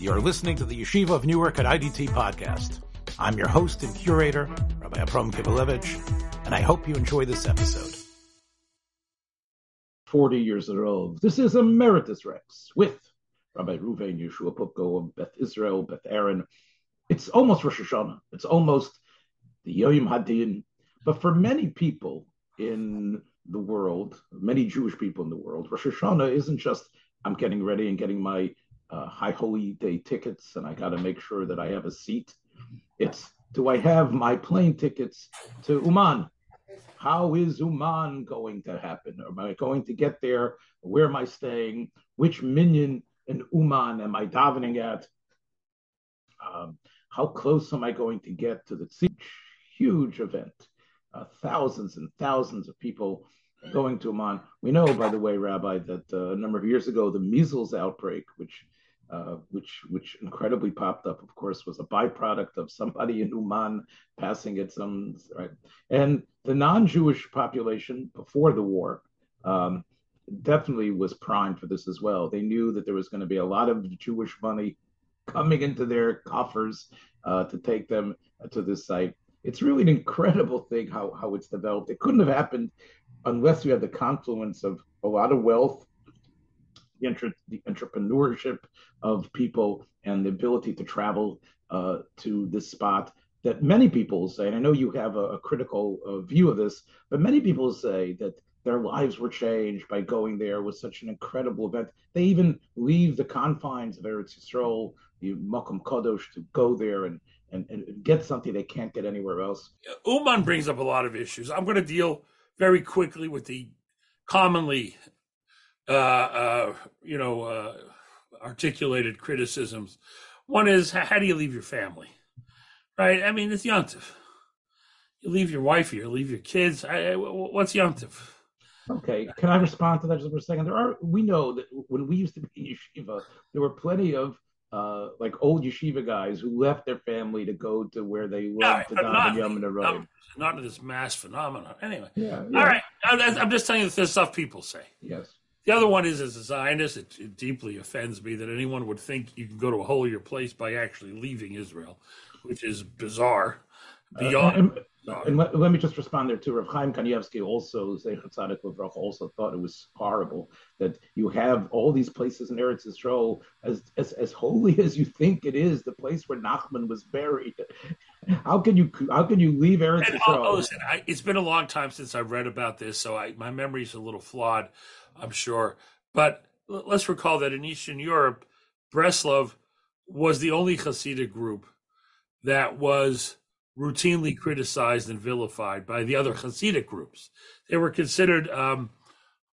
You're listening to the Yeshiva of Newark at IDT podcast. I'm your host and curator, Rabbi Abram Kibalevich, and I hope you enjoy this episode. 40 years row. This is Emeritus Rex with Rabbi Ruvain Yeshua Pupko of Beth Israel, Beth Aaron. It's almost Rosh Hashanah. It's almost the Yom Hadin. But for many people in the world, many Jewish people in the world, Rosh Hashanah isn't just I'm getting ready and getting my uh, High Holy Day tickets and I got to make sure that I have a seat. It's do I have my plane tickets to Uman? How is Uman going to happen? Am I going to get there? Where am I staying? Which minyan in Uman am I davening at? Um, how close am I going to get to the huge event? Uh, thousands and thousands of people going to Uman. We know, by the way, Rabbi, that uh, a number of years ago, the measles outbreak, which uh, which which incredibly popped up, of course, was a byproduct of somebody in Uman passing it some right. And the non-Jewish population before the war um, definitely was primed for this as well. They knew that there was going to be a lot of Jewish money coming into their coffers uh, to take them to this site. It's really an incredible thing how how it's developed. It couldn't have happened unless you had the confluence of a lot of wealth the, entre- the entrepreneurship of people and the ability to travel uh, to this spot that many people say, and I know you have a, a critical uh, view of this, but many people say that their lives were changed by going there with such an incredible event. They even leave the confines of Eretz Yisrael, the Makom Kodosh, to go there and, and, and get something they can't get anywhere else. Uman brings up a lot of issues. I'm going to deal very quickly with the commonly uh, uh, you know, uh, articulated criticisms. One is, how do you leave your family? Right? I mean, it's Yontif. You leave your wife, you leave your kids. I, what's Yontif? Okay, can I respond to that just for a second? There are we know that when we used to be yeshiva, there were plenty of uh, like old yeshiva guys who left their family to go to where they lived yeah, to Yom the road. Not, not this mass phenomenon. Anyway, yeah, yeah. all right. I'm just telling you the stuff people say. Yes. The other one is, as a Zionist, it, it, deeply offends me that anyone would think you can go to a holier place by actually leaving Israel, which is bizarre. Beyond. Uh, and, and let, let, me just respond there too. Rav Chaim Kanievsky also, Zeichat Tzadik also thought it was horrible that you have all these places in Eretz Yisrael as, as as holy as you think it is, the place where Nachman was buried. How can you how can you leave Eretz Yisrael? Oh, listen, I, it's been a long time since I've read about this, so I, my memory's a little flawed. I'm sure. But let's recall that in Eastern Europe, Breslov was the only Hasidic group that was routinely criticized and vilified by the other Hasidic groups. They were considered um,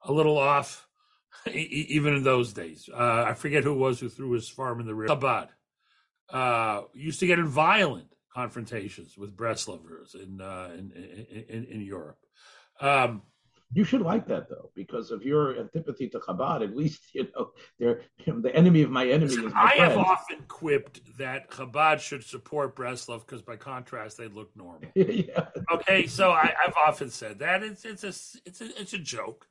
a little off, even in those days. Uh, I forget who it was who threw his farm in the river. Chabad uh, used to get in violent confrontations with Breslovers in, uh, in, in, in, Europe. Um, you should like that though, because of your antipathy to Chabad. At least you know they're you know, the enemy of my enemy is my I friend. have often quipped that Chabad should support Breslov because, by contrast, they look normal. yeah. Okay, so I, have often said that it's it's a it's a it's a joke,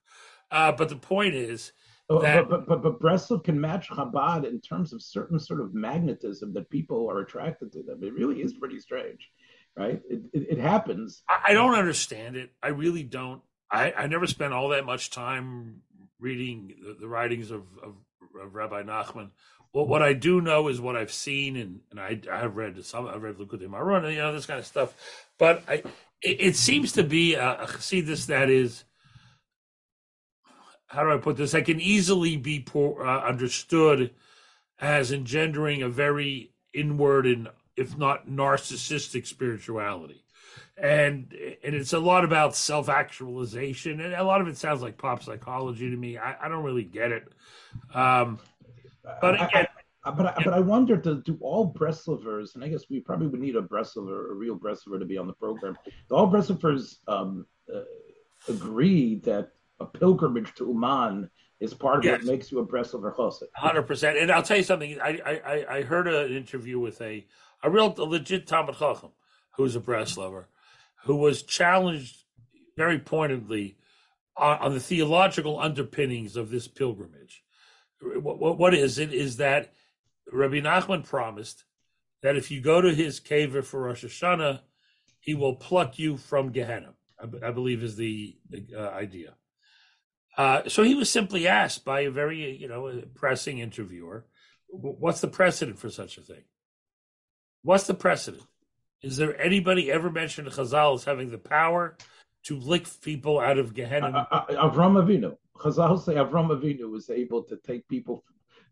uh, but the point is. That, but, but, but, but Breslov can match Chabad in terms of certain sort of magnetism that people are attracted to them. It really is pretty strange, right? It, it, it happens. I don't understand it. I really don't. I, I never spent all that much time reading the, the writings of, of, of, Rabbi Nachman. Well, what I do know is what I've seen, and, and I, I have read some. I've read Likutei Moharan, you know, this kind of stuff. But I, it, it seems to be a, a Chassidus that is, how do I put this? I can easily be poor, uh, understood as engendering a very inward and, if not narcissistic, spirituality and and it's a lot about self actualization, and a lot of it sounds like pop psychology to me. I, I don't really get it, um, but again. I, but I, but I wonder do, do all Breslovers, and I guess we probably would need a Breslover, a real Breslover, to be on the program. Do all Breslovers um, uh, agree that a pilgrimage to Uman is part of yes. what makes you a Breslover Chosset? Hundred percent. And I'll tell you something. I, I I heard an interview with a a real a legit Talmid Chacham who's a Breslover, who was challenged very pointedly on, on the theological underpinnings of this pilgrimage. What, what is it? Is that Rabbi Nachman promised that if you go to his cave for Rosh Hashanah, he will pluck you from Gehenna. I, I believe is the uh, idea. Uh, so he was simply asked by a very, you know, pressing interviewer, "What's the precedent for such a thing? What's the precedent? Is there anybody ever mentioned Chazal as having the power to lick people out of Gehenna?" Uh, uh, Avram Avinu. Chazal say Avram Avinu was able to take people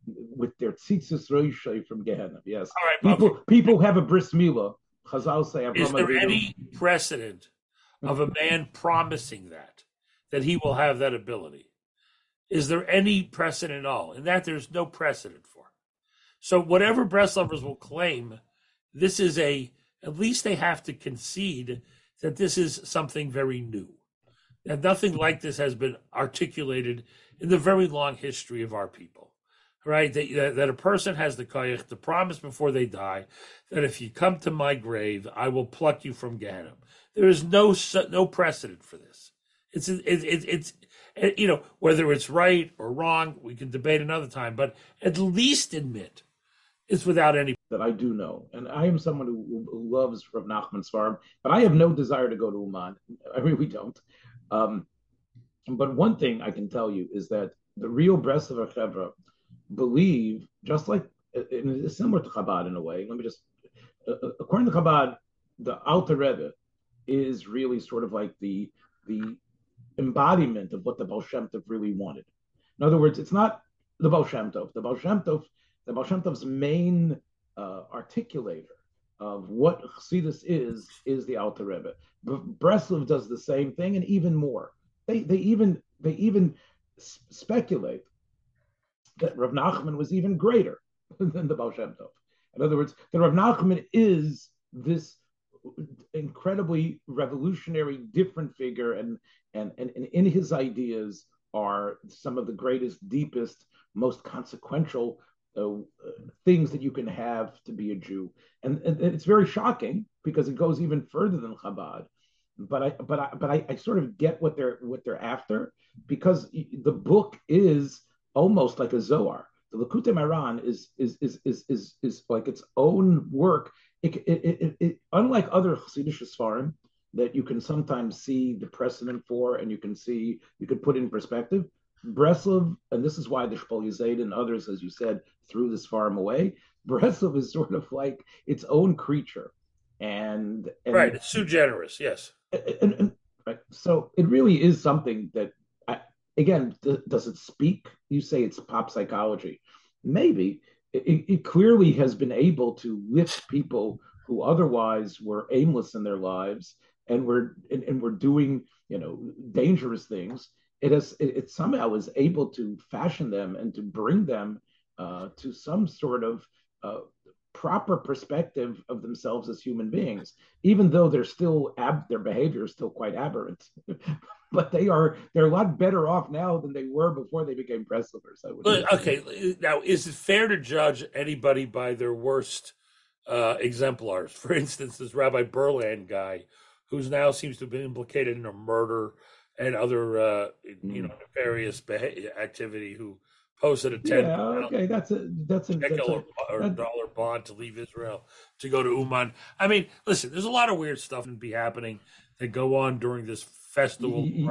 with their tzitzis roishay from Gehenna. Yes, people okay. people have a bris milah. Chazal say Avram Is there Avinu. any precedent of a man promising that? That he will have that ability. Is there any precedent at all? In that, there's no precedent for. So, whatever Breslovers will claim, this is a, at least they have to concede that this is something very new. That nothing like this has been articulated in the very long history of our people, right? That, that a person has the koyach to promise before they die that if you come to my grave, I will pluck you from Gehenna. There is no no precedent for this. It's it's it's, it's you know whether it's right or wrong, we can debate another time. But at least admit it's without any that I do know, and I am someone who, who loves Rav Nachman's farm, but I have no desire to go to Uman. I really don't. Um, but one thing I can tell you is that the real Breslover Chevra believe, just like it's similar to Chabad in a way. Let me just, uh, according to Chabad, the Alter Rebbe is really sort of like the the embodiment of what the Baal Shem Tov really wanted. In other words, it's not the Baal Shem Tov. The Baal Shem Tov, the Baal Shem Tov's main uh, articulator of what Chassidus is, is the Alter Rebbe. Breslov does the same thing and even more. They, they even they even speculate that Rav Nachman was even greater than the Baal Shem Tov. In other words, that Rav Nachman is this incredibly revolutionary, different figure, and, and, and, and in his ideas are some of the greatest, deepest, most consequential uh, things that you can have to be a Jew. And, and, it's very shocking because it goes even further than Chabad. But I but I but I, I sort of get what they're what they're after because the book is almost like a Zohar. The Likutei Moharan is is is is is is like its own work it, it, it, unlike other Hasidic Sfarim that you can sometimes see the precedent for and you can see, you could put in perspective, Breslov, and this is why the Shpol and others, as you said, threw this farm away. Breslov is sort of like its own creature. And, and right, it's too generous, yes. And, and, right, so it really is something that, I, again, th- does it speak? You say it's pop psychology. Maybe, it, it clearly has been able to lift people who otherwise were aimless in their lives and were and, and were doing you know dangerous things. It has it, it, somehow is able to fashion them and to bring them uh, to some sort of uh, proper perspective of themselves as human beings, even though they're still ab- their behavior is still quite aberrant. but they are they're a lot better off now than they were before they became. I would okay, now is it fair to judge anybody by their worst uh, exemplars? For instance, this Rabbi Berland guy, who's now seems to have been implicated in a murder and other uh, you know mm. nefarious beha- activity, who posted a ten. Yeah, okay, that's a that's a, that's a or that, dollar bond to leave Israel to go to Uman. I mean, listen, there's a lot of weird stuff and be happening that go on during this festival. Yeah,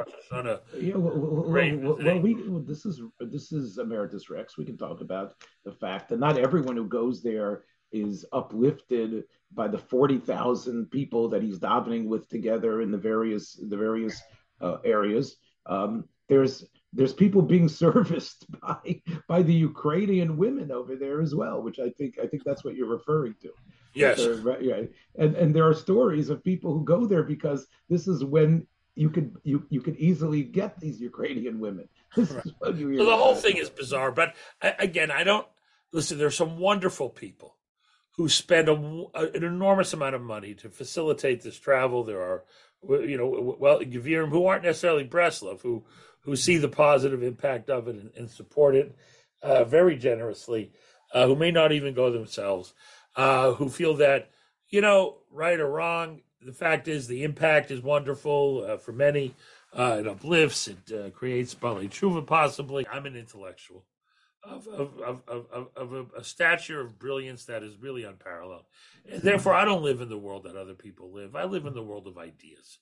yeah well, well, well, we this is this is emeritus Rex. We can talk about the fact that not everyone who goes there is uplifted by the forty thousand people that he's davening with together in the various the various uh, areas. Um, there's there's people being serviced by by the Ukrainian women over there as well, which I think I think that's what you're referring to. Yes, right. And and there are stories of people who go there because this is when you could you you could easily get these Ukrainian women. This right. so the whole thing is bizarre, but again, I don't listen. There's some wonderful people who spend a, an enormous amount of money to facilitate this travel. There are, you know, well, Gevirim who aren't necessarily Breslov, who who see the positive impact of it and, and support it uh, very generously, uh, who may not even go themselves, uh, who feel that, you know, right or wrong, the fact is the impact is wonderful uh, for many. Uh, it uplifts, it uh, creates Bali Tshuva possibly. I'm an intellectual. of, of, of, of, of a, a, stature of brilliance that is really unparalleled. And therefore, I don't live in the world that other people live. I live in the world of ideas.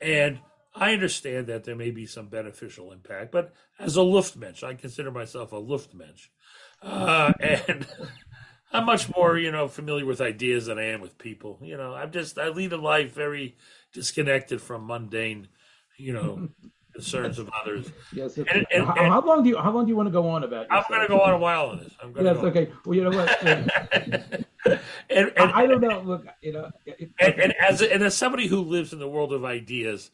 And I understand that there may be some beneficial impact, but as a Luftmensch, I consider myself a Luftmensch. Uh, and I'm much more, you know, familiar with ideas than I am with people. You know, I'm just, I lead a life very disconnected from mundane, you know, concerns of others. Yes. And, and, how, how, long do you how long do you want to go on about? Yourself? I'm going to go on a while on this. I'm going to. yes. okay. Well, you know what. and, and, I don't know. Look, you know. It, and, and, as and as somebody who lives in the world of ideas,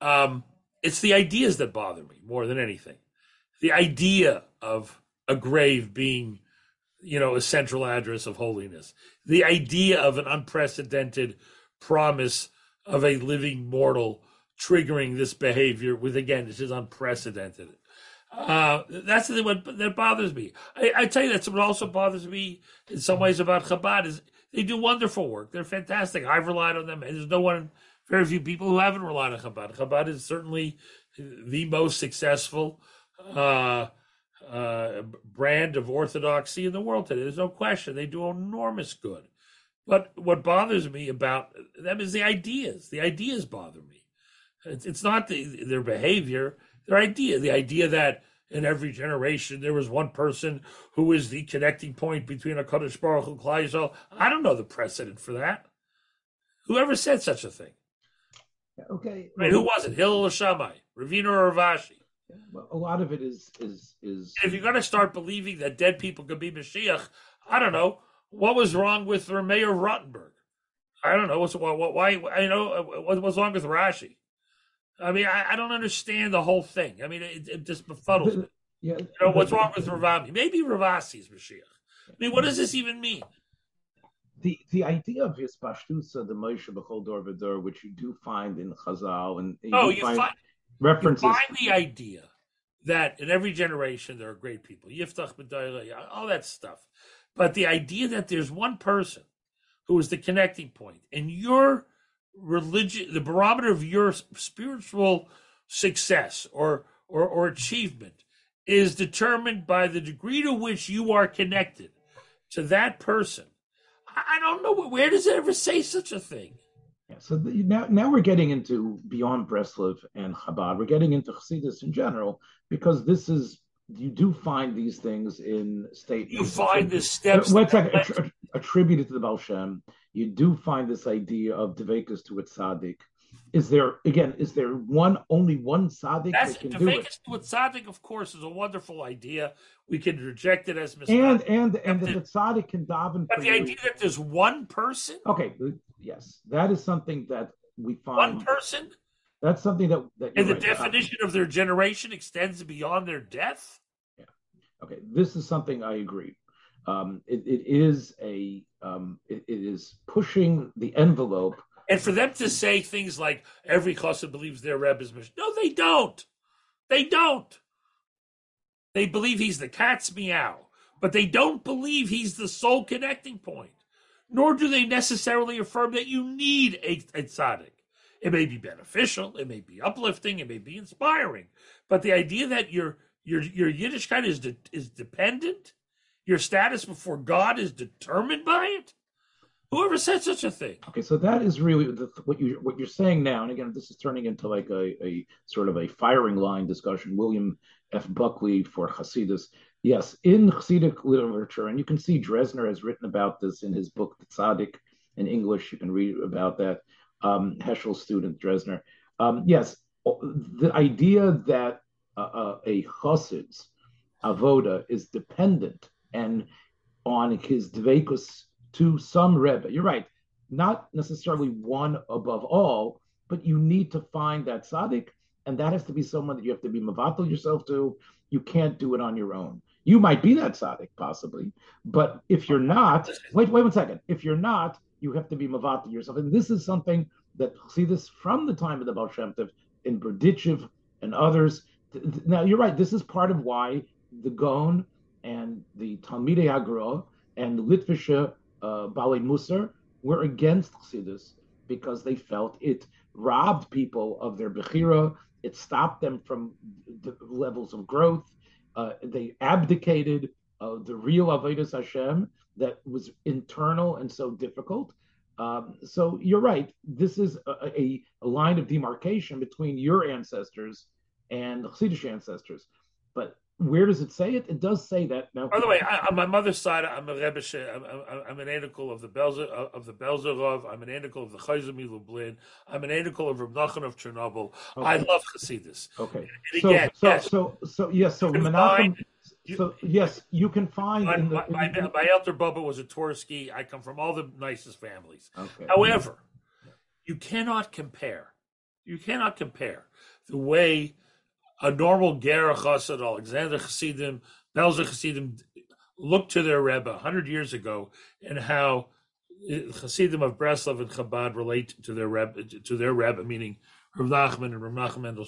um, it's the ideas that bother me more than anything. The idea of a grave being, you know, a central address of holiness. The idea of an unprecedented promise of a living mortal triggering this behavior with again this is unprecedented. Uh, that's the what, that bothers me. I, I, tell you that's what also bothers me in some ways about chabad is they do wonderful work. They're fantastic. I've relied on them. And there's no one very few people who haven't relied on chabad. Chabad is certainly the most successful uh, uh, brand of orthodoxy in the world today. There's no question. They do enormous good. But what bothers me about them is the ideas. The ideas bother me. It's, not the, their behavior, their idea. The idea that in every generation there was one person who is the connecting point between a Kaddish Baruch and Klai I don't know the precedent for that. Whoever said such a thing? Okay. Right. who was it? Hillel Shammai, Ravina or Rav Ashi? Well, a lot of it is is is. If you're going to start believing that dead people could be Mashiach, I don't know what was wrong with the Maharam of Rothenburg. I don't know what's why. why you know what, what's wrong with Rashi? I mean, I, I don't understand the whole thing. I mean, it, it just befuddles me. Yeah, you know, what's wrong with Rav Ami? Maybe Rav Ashi is Mashiach. I mean, what does this even mean? The the idea of his pashtusa, the Moshe Bechol Dor Vidor, which you do find in Chazal, and you oh, you find, find references. You find the idea that in every generation there are great people, Yiftach all that stuff. But the idea that there's one person who is the connecting point, and you're religion, the barometer of your spiritual success or, or, or achievement is determined by the degree to which you are connected to that person. I don't know where does it ever say such a thing. Yeah, so the, now, now we're getting into beyond Breslov and Chabad. We're getting into Chassidus in general because this is you do find these things in statements. You find the steps. What's that attributed to the Baal Shem you do find this idea of devekas to a tzaddik. Is there again? Is there one only one tzaddik That's, that can do it? to a tzaddik, of course, is a wonderful idea. We can reject it as and and and the, the tzaddik can daven. But the you. idea that there's one person. Okay, yes, that is something that we find. One person. That's something that that. And the right definition of their generation extends beyond their death. Yeah. Okay, this is something I agree. Um, it, it is a um, it, it is pushing the envelope. And for them to say things like every chassid believes their Rebbe is Mashiach. No, they don't. They don't. They believe he's the cat's meow, but they don't believe he's the sole connecting point. Nor do they necessarily affirm that you need a, a tzaddik. It may be beneficial, it may be uplifting, it may be inspiring, but the idea that your your your Yiddishkeit is de, is dependent your status before God is determined by it? Whoever said such a thing? Okay, so that is really the, what you what you're saying now, and again, this is turning into like a, a sort of a firing line discussion. William F. Buckley for Hasidus. Yes, in Hasidic literature, and you can see Dresner has written about this in his book Tzaddik in English. You can read about that. Um, Heschel's student Dresner. Um, yes, the idea that uh, uh, a Hasid's avoda is dependent and on his dvekus to some Rebbe. You're right, not necessarily one above all, but you need to find that tzaddik, and that has to be someone that you have to be mavatal yourself to. You can't do it on your own. You might be that tzaddik, possibly, but if you're not, wait, wait one second. If you're not, you have to be mavatal yourself, and this is something that see this from the time of the Baal Shem Tov in Berdichev and others. Now you're right. This is part of why the Gaon and the Talmidei Hagra and the Litvische uh, Bali Musar were against Chassidus because they felt it robbed people of their Bechira, it stopped them from the levels of growth. Uh, they abdicated uh, the real avodas Hashem that was internal and so difficult. Um, so you're right. This is a, a, a, line of demarcation between your ancestors and the Chassidish ancestors. But where does it say it? It does say that. Now, by the way, I, on my mother's side, I'm a Rebbe. I'm, I'm, I'm an anical of the Belzer of the Belzerov. I'm an anical of the Chayzim Lublin. I'm an anical of Reb Nachman of Chernobyl. Okay. I love Hasidus. Okay. And so, again, so, yes, so, so, yes. So Menachem. So yes, you can find my, in the, my, in, my, elder Bubba was a Twersky. I come from all the nicest families. Okay. However, you cannot compare. You cannot compare the way a normal Gerrer Chassid, Alexander Chassidim, Belzer Chassidim looked to their Rebbe hundred years ago, and how uh, Chassidim of Breslov and Chabad relate to their Rebbe, to their Rebbe, meaning Rav Nachman and Rav Nachman Mendel,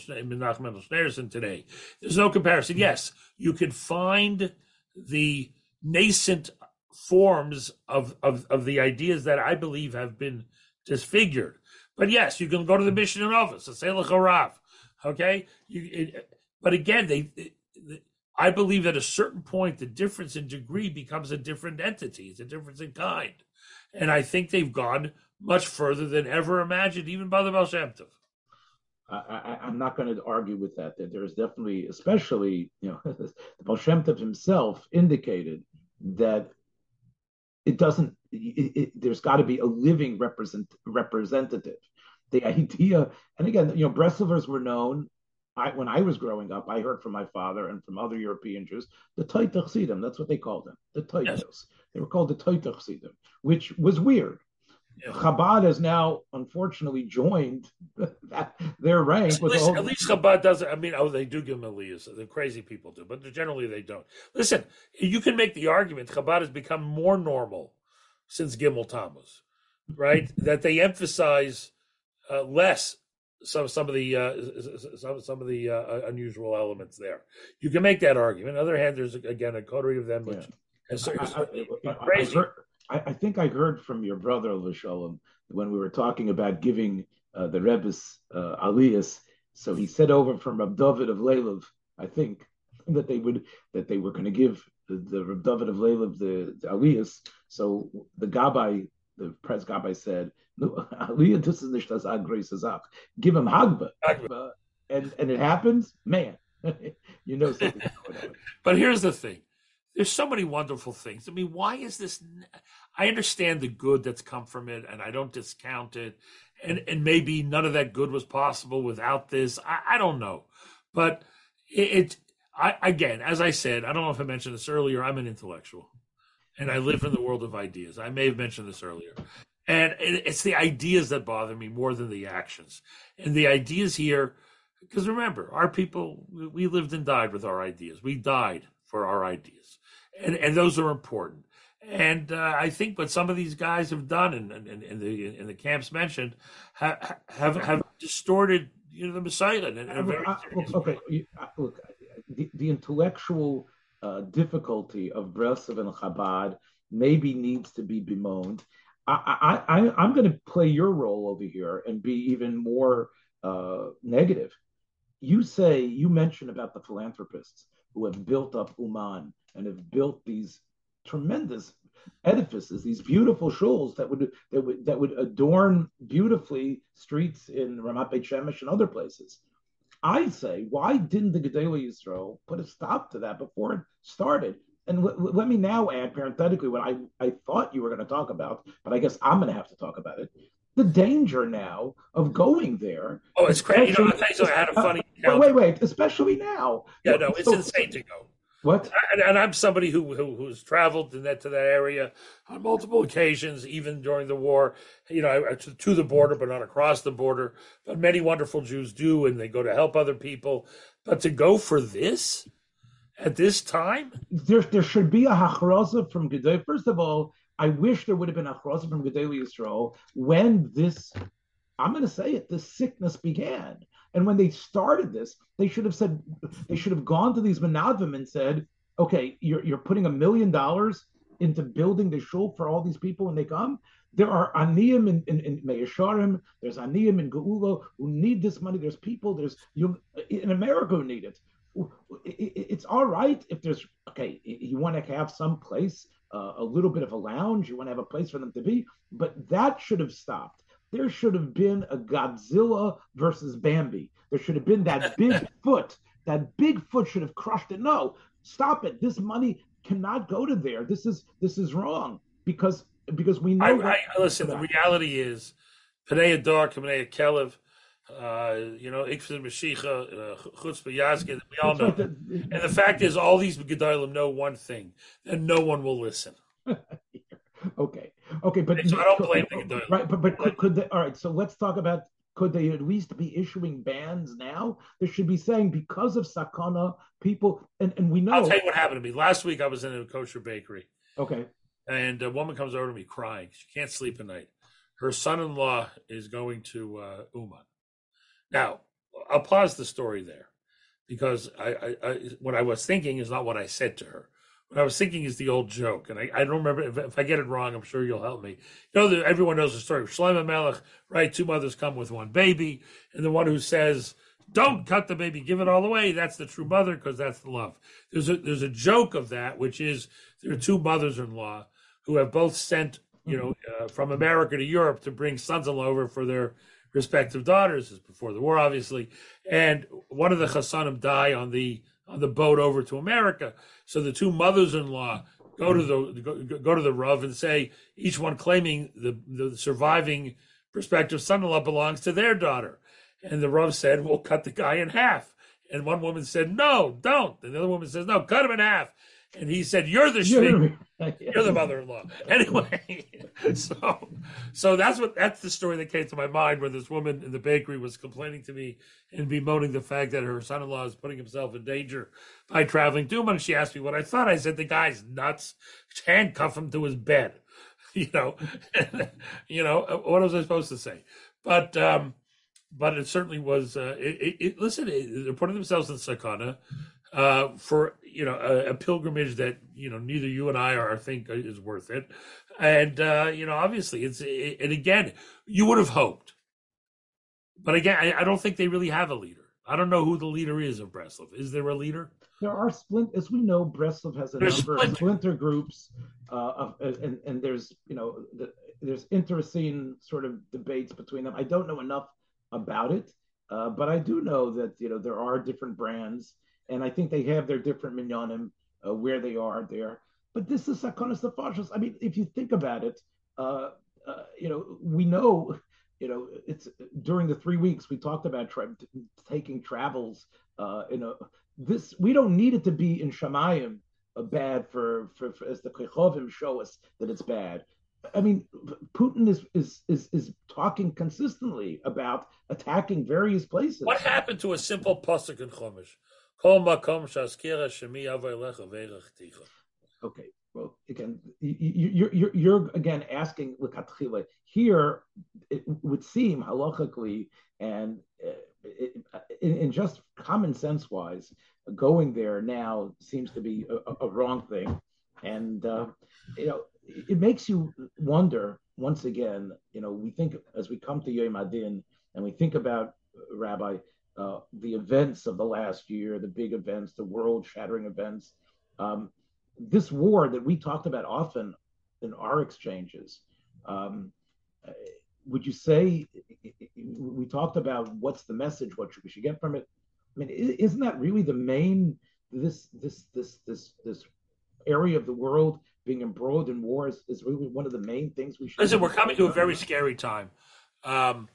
Schneerson today. There's no comparison. Hmm. Yes, you can find the nascent forms of, of, of the ideas that I believe have been disfigured. But yes, you can go to the mission in office, the Selach Harav, Okay, you, it, but again, they, they, I believe at a certain point the difference in degree becomes a different entity. It's a difference in kind, and I think they've gone much further than ever imagined, even by the Baal. I, am not going to argue with that. That there's definitely, especially, you know, the Baal himself indicated that it doesn't. It, it, there's got to be a living represent, representative the idea, and again, you know, Breslovers were known. I, when I was growing up, I heard from my father and from other European Jews the Taitach That's what they called them, the Taitos. Yes. They were called the Taitach which was weird. Yeah. Chabad has now unfortunately joined that, their rank. At least, whole... at least Chabad doesn't. I mean, oh, they do give them aliyahs. The crazy people do, but generally they don't. Listen, you can make the argument Chabad has become more normal since Gimel Tammuz, right? that they emphasize uh, less some some of the uh, some some of the uh, unusual elements there. You can make that argument. On the other hand, there's again a coterie of them which yeah. is, is, I, crazy. I, heard, I, think I heard from your brother Lashalom when we were talking about giving uh, the Rebbe's uh, aliyas. So he said over from Rab David of Lelov, I think that they would that they were going to give the, the Rab David of Lelov the, the aliyas. So the Gabbai, the Pres Gabbai said Aliyah, this is nicht das grace Give him Hagba. Uh, and, and it happens, man, you know something. but here's the thing. There's so many wonderful things. I mean, why is this? I understand the good that's come from it, and I don't discount it. And and maybe none of that good was possible without this. I, I don't know, but it, it. I again, as I said, I don't know if I mentioned this earlier. I'm an intellectual, and I live in the world of ideas. I may have mentioned this earlier, and it's the ideas that bother me more than the actions. And the ideas here, because remember, our people, we lived and died with our ideas. We died for our ideas. And, and those are important. And uh, I think what some of these guys have done, and, and, and the in the camps mentioned, have have, have distorted you know the Messiah in, in a very okay. Look, the, the intellectual uh, difficulty of Breslov and Chabad maybe needs to be bemoaned. I, I, I'm going to play your role over here and be even more uh, negative. You say, you mentioned about the philanthropists who have built up Uman and have built these tremendous edifices, these beautiful shuls that would that would that would adorn beautifully streets in Ramat Beit Shemesh and other places. I say, why didn't the Gedolei Yisrael put a stop to that before it started? And w- let me now add parenthetically what I, I thought you were going to talk about, but I guess I'm going to have to talk about it. The danger now of going there. Oh, it's crazy. You know, I had a funny. Uh, wait, wait, wait, especially now. Yeah, no, it's so, insane to go. What? And, and, I'm somebody who, who who's traveled to that to that area on multiple occasions, even during the war. You know, to, to, the border, but not across the border. But many wonderful Jews do, and they go to help other people. But to go for this, at this time? There, there should be a hachraza from Gedolei. First of all, I wish there would have been a hachraza from Gedolei Yisrael when this, I'm going to say it, this sickness began. And when they started this, they should have said, they should have gone to these Menadvim and said, okay, you're, you're putting a million dollars into building the shul for all these people when they come. There are aniyim in, in, in there's aniyim in Geula who need this money. There's people, there's in America who need it it's all right if there's okay. You want to have some place, uh, a little bit of a lounge. You want to have a place for them to be, but that should have stopped. There should have been a Godzilla versus Bambi. There should have been that big foot. That big foot should have crushed it. No, stop it. This money cannot go to there. This is this is wrong because because we know. I, I, listen, the reality is, Panei Adar, Panei Kelev, uh, you know, Ikfid Mashiach, uh, Chutzpah Yazgid, we all know. and the fact is, all these Gedolim know one thing, and no one will listen. okay, okay, but so I don't blame the. Right, but, but could, could they, all right, so let's talk about could they at least be issuing bans now? They should be saying because of Sakana, people, and, and we know. I'll tell you what happened to me. Last week I was in a kosher bakery. Okay. And a woman comes over to me crying. She can't sleep at night. Her son in law is going to uh, Uman. Now, I'll pause the story there because I, I, I, what I was thinking is not what I said to her. What I was thinking is the old joke, and I, I don't remember if, if, I get it wrong. I'm sure you'll help me. You know, everyone knows the story. Shlomo Melech, right? Two mothers come with one baby, and the one who says, "Don't cut the baby, give it all away." That's the true mother because that's the love. There's a there's a joke of that, which is there are two mothers-in-law who have both sent, you know, uh, from America to Europe to bring sons-in-law over for their respective daughters. This before the war, obviously, and one of the Chassanim die on the on the boat over to America. So the two mothers-in-law go to the go, go to the Rav and say each one claiming the the surviving prospective son-in-law belongs to their daughter. And the Rav said, "We'll cut the guy in half." And one woman said, "No, don't." And the other woman says, "No, cut him in half." And he said, "You're the. You're the mother-in-law." Anyway, so so that's what that's the story that came to my mind where this woman in the bakery was complaining to me and bemoaning the fact that her son-in-law is putting himself in danger by traveling to him. And she asked me what I thought. I said, "The guy's nuts. Handcuff him to his bed." You know, you know what was I supposed to say? But um, but it certainly was. Uh, it, it, it, listen, they're putting themselves in sakana uh, for you know a, a, pilgrimage that you know neither you and I are think is worth it, and uh, you know obviously it's it, and again you would have hoped, but again I, I, don't think they really have a leader. I don't know who the leader is of Breslov. Is there a leader? There are splint as we know. Breslov has a there's number splinter. of splinter groups, uh, of, and and there's you know the, there's interesting sort of debates between them. I don't know enough about it, uh, but I do know that you know there are different brands and I think they have their different minyanim uh, where they are there. But this is sakonis nefashos. I mean, if you think about it, uh, uh, you know, we know, you know, it's during the three weeks we talked about tra- taking travels. Uh, you know, this we don't need it to be in Shamayim uh, bad for, for, for as the Kechovim show us that it's bad. I mean, Putin is is is is talking consistently about attacking various places. What happened to a simple pasuk in Chumash? Okay, well, again, you're, you're, you're again asking here. It would seem halachically and uh, in, just common sense wise, going there now seems to be a, a wrong thing, and uh, you know it makes you wonder once again. You know, we think as we come to Yom Hadin and we think about Rabbi uh, the events of the last year, the big events, the world shattering events. Um, this war that we talked about often in our exchanges, um, would you say we talked about what's the message, what should we should get from it? I mean, isn't that really the main this this this this this area of the world being embroiled in war is, is really one of the main things we should. Listen, we're coming to a very scary time. Um,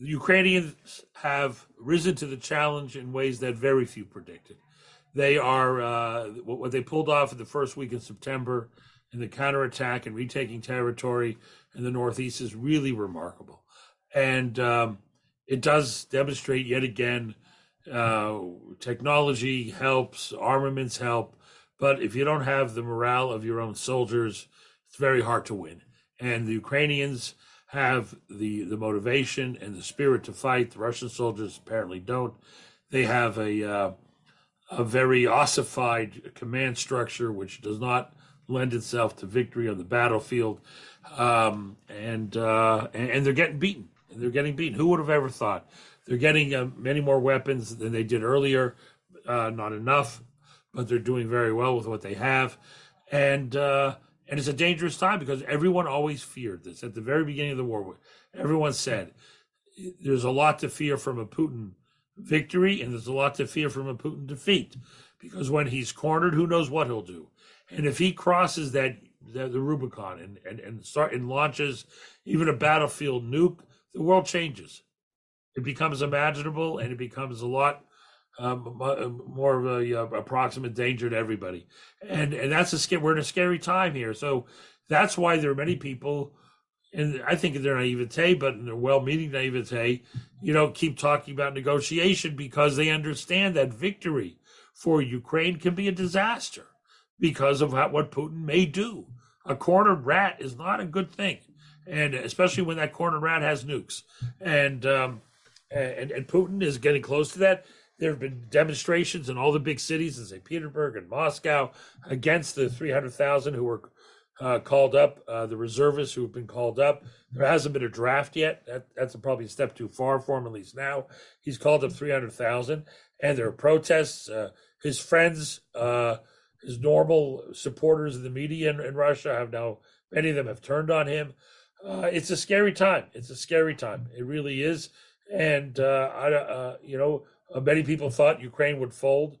the Ukrainians have risen to the challenge in ways that very few predicted. They are uh, what they pulled off in the first week in September in the counterattack and retaking territory in the Northeast is really remarkable. And um, it does demonstrate yet again uh, technology helps, armaments help, but if you don't have the morale of your own soldiers, it's very hard to win. And the Ukrainians have the the motivation and the spirit to fight. The Russian soldiers apparently don't. They have a uh, a very ossified command structure, which does not lend itself to victory on the battlefield, um, and, uh, and, and they're getting beaten. And they're getting beaten. Who would have ever thought they're getting uh, many more weapons than they did earlier. Uh, not enough, but they're doing very well with what they have, and uh, and it's a dangerous time because everyone always feared this at the very beginning of the war. Everyone said there's a lot to fear from a Putin victory, and there's a lot to fear from a Putin defeat because when he's cornered, who knows what he'll do, and if he crosses that the, the Rubicon and, and, and start and launches even a battlefield nuke, the world changes. It becomes imaginable and it becomes a lot um, more of a, a, approximate danger to everybody. And and that's a scary. We're in a scary time here, so that's why there are many people, and I think they're naivete, but in their well-meaning naivete, you know, keep talking about negotiation because they understand that victory for Ukraine can be a disaster because of what Putin may do. A cornered rat is not a good thing, and especially when that cornered rat has nukes. And um, and and Putin is getting close to that. There have been demonstrations in all the big cities in St. Petersburg and Moscow against the 300,000 who were uh, called up, uh, the reservists who have been called up. There hasn't been a draft yet. That, that's probably a step too far for him, at least now. He's called up 300,000, and there are protests. Uh, his friends, uh, his normal supporters of the media in, in, Russia have now, many of them have turned on him. Uh, it's a scary time. It's a scary time. It really is. And, uh, I, you know, uh, many people thought Ukraine would fold,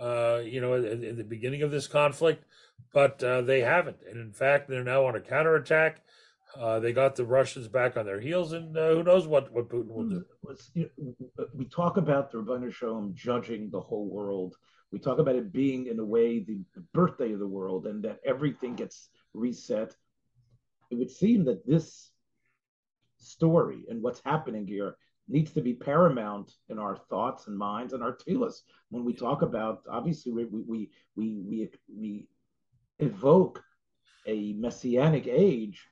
uh, you know, in, in, the beginning of this conflict, but uh, they haven't. And in fact, they're now on a counterattack. Uh they got the Russians back on their heels, and who knows what, what Putin will do. We talk about the Ribbono Shel Olam judging the whole world we talk about it being, in a way, the, the birthday of the world and that everything gets reset. It would seem that this story and what's happening here needs to be paramount in our thoughts and minds and our tefillas. When we talk about, obviously, we we we we, we evoke a messianic age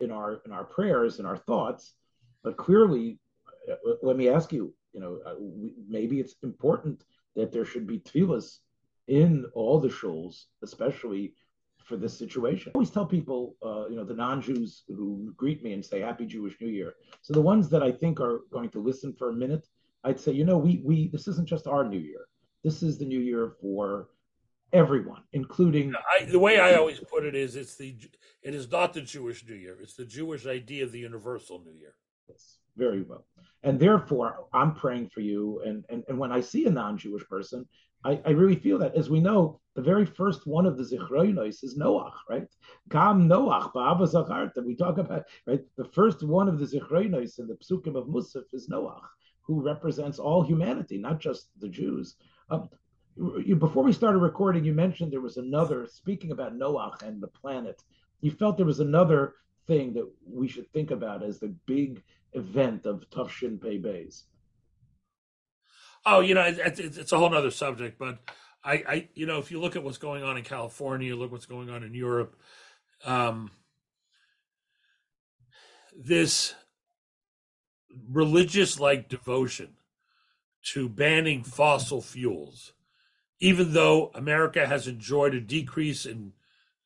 in our in our prayers and our thoughts, but clearly, let me ask you, you know, uh, maybe it's important that there should be tefillas in all the shuls, especially for this situation. I always tell people, uh, you know, the non-Jews who greet me and say Happy Jewish New Year. So the ones that I think are going to listen for a minute, I'd say, you know, we we this isn't just our New Year. This is the New Year for everyone, including. I, the way I always put it is, it's the it is not the Jewish New Year. It's the Jewish idea of the universal New Year. Yes, very well. And therefore, I'm praying for you. And, and, and when I see a non Jewish person, I, I really feel that. As we know, the very first one of the Zichroinos is Noach, right? Gam Noach, Ba'ava that we talk about, right? The first one of the Zichroinos in the Psukim of Musaf is Noach, who represents all humanity, not just the Jews. Um, you, before we started recording, you mentioned there was another, speaking about Noach and the planet, you felt there was another thing that we should think about as the big event of Tufshin Pei Bays? Oh, you know, it's, it's a whole other subject, but I, I, you know, if you look at what's going on in California, look what's going on in Europe, um, this religious like devotion to banning fossil fuels, even though America has enjoyed a decrease in,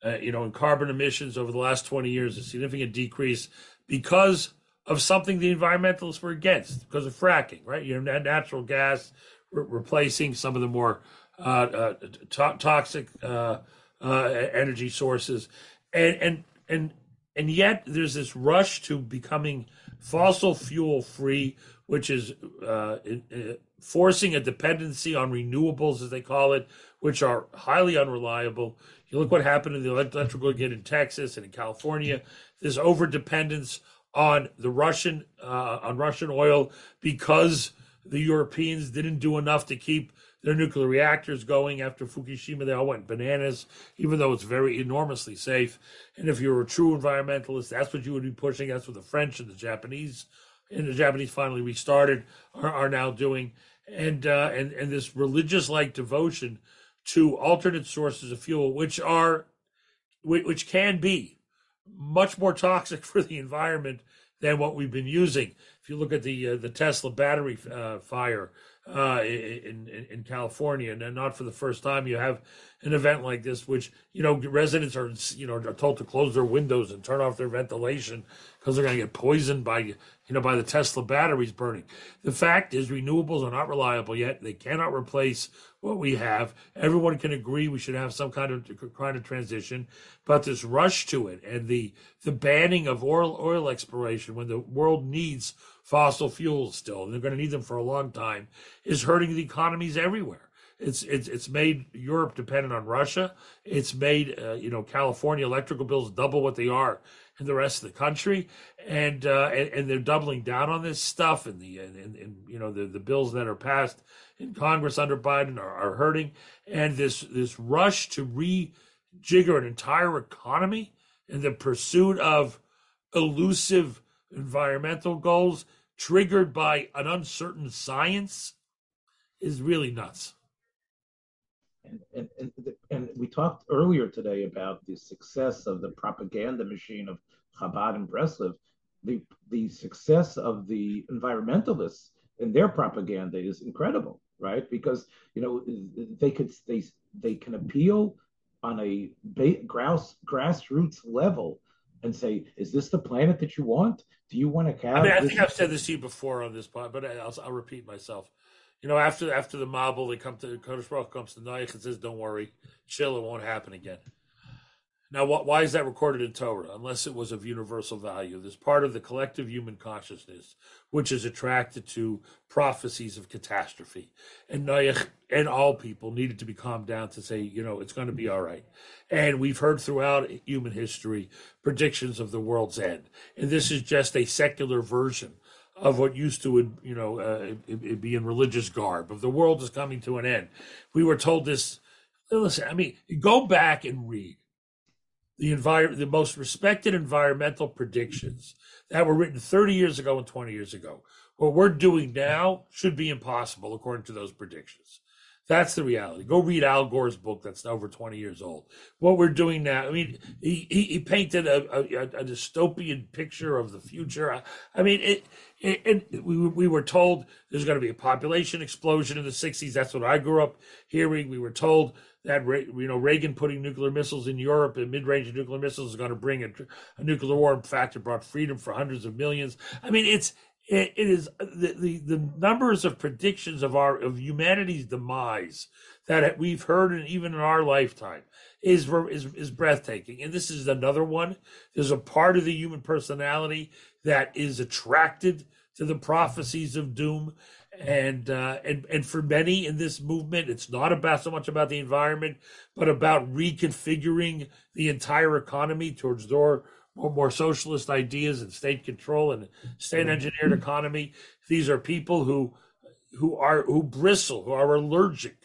uh, you know, in carbon emissions over the last 20 years, a significant decrease because of something the environmentalists were against because of fracking, right? You know, natural gas re- replacing some of the more uh, uh, to- toxic uh, uh, energy sources, and and and and yet there's this rush to becoming fossil fuel free, which is uh, forcing a dependency on renewables, as they call it, which are highly unreliable. You look what happened in the electrical grid in Texas and in California. This over dependence on the Russian uh, on Russian oil because the Europeans didn't do enough to keep their nuclear reactors going after Fukushima. They all went bananas, even though it's very enormously safe. And if you're a true environmentalist, that's what you would be pushing. That's what the French and the Japanese and the Japanese finally restarted are, are now doing. And uh, and and this religious like devotion to alternate sources of fuel, which are which can be much more toxic for the environment than what we've been using. If you look at the uh, the Tesla battery uh, fire uh, in, in, in California, and not for the first time, you have an event like this, which you know residents are you know are told to close their windows and turn off their ventilation because they're going to get poisoned by you know by the Tesla batteries burning. The fact is, renewables are not reliable yet. They cannot replace what we have. Everyone can agree we should have some kind of kind of transition, but this rush to it and the the banning of oil oil exploration when the world needs fossil fuels still, and they're going to need them for a long time, is hurting the economies everywhere. It's it's it's made Europe dependent on Russia. It's made uh, you know California electrical bills double what they are in the rest of the country, and uh, and, and, they're doubling down on this stuff. And the and, and, and, you know the the bills that are passed in Congress under Biden are, are hurting. And this this rush to rejigger an entire economy in the pursuit of elusive environmental goals triggered by an uncertain science is really nuts. And, and, and, and, we talked earlier today about the success of the propaganda machine of Chabad and Breslov. The, the success of the environmentalists in their propaganda is incredible, right? Because you know they could they they can appeal on a grass, grassroots level and say, "Is this the planet that you want? Do you want to have?" I mean, I think I've said this to you before on this pod, but I'll, I'll repeat myself you know, after after the Mabul, they come to Kodesh Baruch comes to Noach and says, "Don't worry, chill, it won't happen again." Now, what, why is that recorded in Torah? Unless it was of universal value, this part of the collective human consciousness which is attracted to prophecies of catastrophe, and Noach and all people needed to be calmed down to say, you know, it's going to be all right. And we've heard throughout human history predictions of the world's end, and this is just a secular version of what used to, would you know, uh, it, it be in religious garb. Of the world is coming to an end. We were told this. Listen, I mean, go back and read the envir- the most respected environmental predictions that were written 30 years ago and 20 years ago. What we're doing now should be impossible according to those predictions. That's the reality. Go read Al Gore's book that's over 20 years old. What we're doing now, I mean, he, he, he painted a, a, a, dystopian picture of the future. I, I mean, it, it, it, we, we were told there's going to be a population explosion in the 60s. That's what I grew up hearing. We were told that you know Reagan putting nuclear missiles in Europe and mid-range nuclear missiles is going to bring a, a nuclear war. In fact, it brought freedom for hundreds of millions. I mean, it's it, it is the, the, the numbers of predictions of our of humanity's demise that we've heard and even in our lifetime is, is is breathtaking. And this is another one. There's a part of the human personality that is attracted to the prophecies of doom. And uh, and and for many in this movement it's not about so much about the environment but about reconfiguring the entire economy towards door more, more socialist ideas and state control and state engineered economy. These are people who who are who bristle, who are allergic,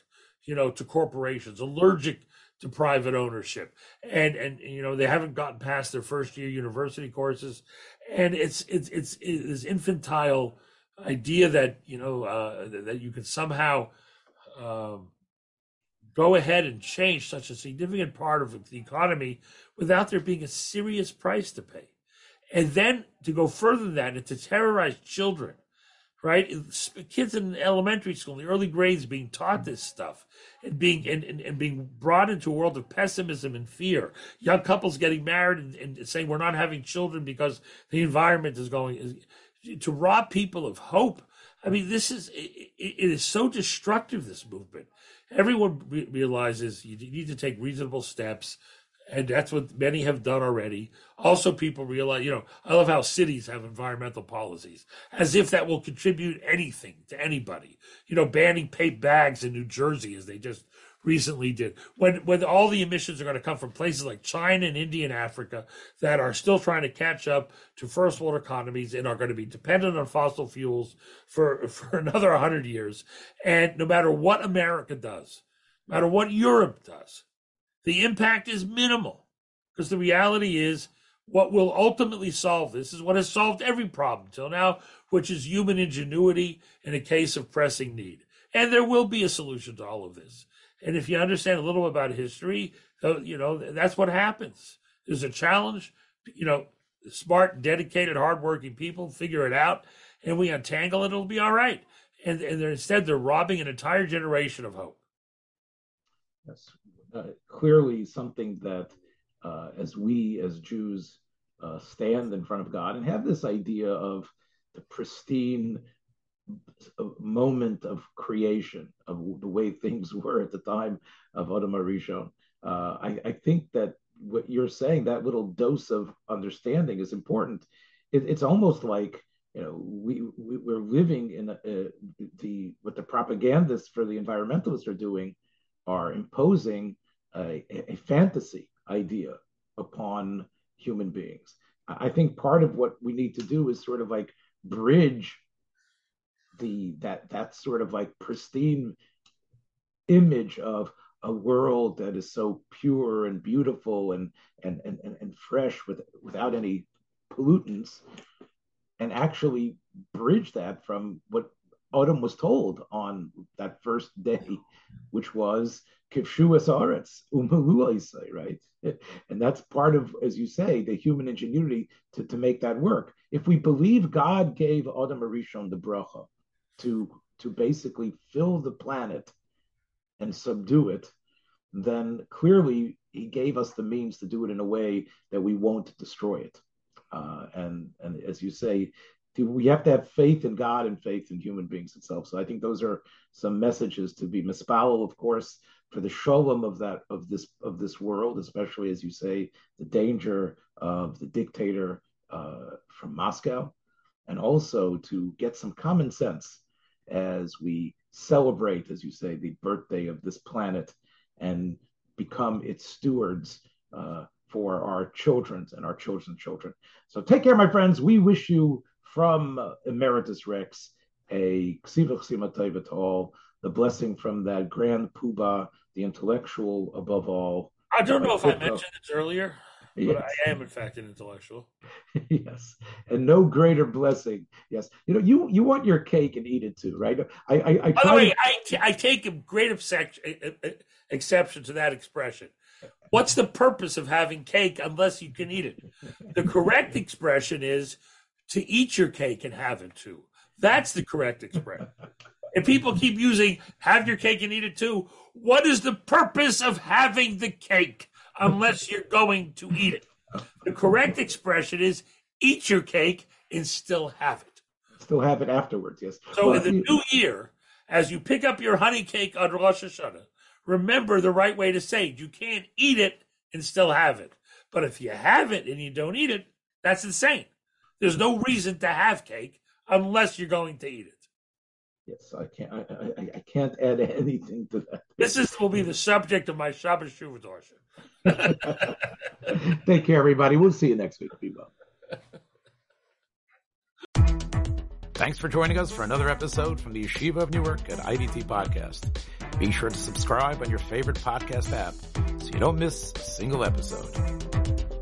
you know, to corporations, allergic to private ownership, and and you know they haven't gotten past their first year university courses, and it's it's it's, it's infantile idea that you know uh, that you can somehow um, go ahead and change such a significant part of the economy without there being a serious price to pay. And then to go further than that and to terrorize children, right? Kids in elementary school, in the early grades, being taught this stuff and being and, and, and being brought into a world of pessimism and fear. Young couples getting married and, and saying we're not having children because the environment is going to rob people of hope. I mean, this is it, it is so destructive. This movement, everyone re- realizes you need to take reasonable steps and that's what many have done already. Also, people realize, you know, I love how cities have environmental policies, as if that will contribute anything to anybody. You know, banning paper bags in New Jersey, as they just recently did, when when all the emissions are going to come from places like China and India and Africa that are still trying to catch up to first world economies and are going to be dependent on fossil fuels for for another hundred years. And no matter what America does, no matter what Europe does, the impact is minimal because the reality is what will ultimately solve this is what has solved every problem till now, which is human ingenuity in a case of pressing need. And there will be a solution to all of this. And if you understand a little about history, uh, you know, that's what happens. There's a challenge, you know, smart, dedicated, hardworking people figure it out and we untangle it, it'll be all right. And, and they're, instead, they're robbing an entire generation of hope. Yes clearly something that, uh, as we as Jews uh, stand in front of God and have this idea of the pristine moment of creation, of the way things were at the time of Adam Arishon, uh, I, I, think that what you're saying, that little dose of understanding is important. It, it's almost like you know we, we are living in a, a, the what the propagandists for the environmentalists are doing are imposing a, a fantasy idea upon human beings. I think part of what we need to do is sort of like bridge the that that sort of like pristine image of a world that is so pure and beautiful and and and, and fresh with without any pollutants and actually bridge that from what Adam was told on that first day, which was Kivshuas Aretz, right? And that's part of, as you say, the human ingenuity to, to make that work. If we believe God gave Adam Arishon the bracha to, to basically fill the planet and subdue it, then clearly he gave us the means to do it in a way that we won't destroy it. Uh, and and as you say, we have to have faith in God and faith in human beings itself. So I think those are some messages to be mispalel, of course, for the sholem of that of this of this world, especially as you say, the danger of the dictator uh, from Moscow, and also to get some common sense as we celebrate, as you say, the birthday of this planet and become its stewards uh, for our children and our children's children. So take care, my friends. We wish you from Emeritus Rex a ksiva chsima to all, the blessing from that grand poobah, the intellectual above all. I don't know if I mentioned this earlier, yes. but I am in fact an intellectual. yes, and no greater blessing. Yes, you know you you want your cake and eat it too, right? I I, I by the way, to... I, t- I take a great exception to that expression. What's the purpose of having cake unless you can eat it? The correct expression is to eat your cake and have it too. That's the correct expression. If people keep using have your cake and eat it too, what is the purpose of having the cake unless you're going to eat it? The correct expression is eat your cake and still have it. Still have it afterwards, yes. So well, in the new year, as you pick up your honey cake on Rosh Hashanah, remember the right way to say it. You can't eat it and still have it. But if you have it and you don't eat it, that's insane. There's no reason to have cake unless you're going to eat it. Yes, I can't. I, I, I can't add anything to that. This is will be the subject of my Shabbos Shuvah Take care, everybody. We'll see you next week. Be well. Thanks for joining us for another episode from the Yeshiva of Newark at IDT Podcast. Be sure to subscribe on your favorite podcast app so you don't miss a single episode.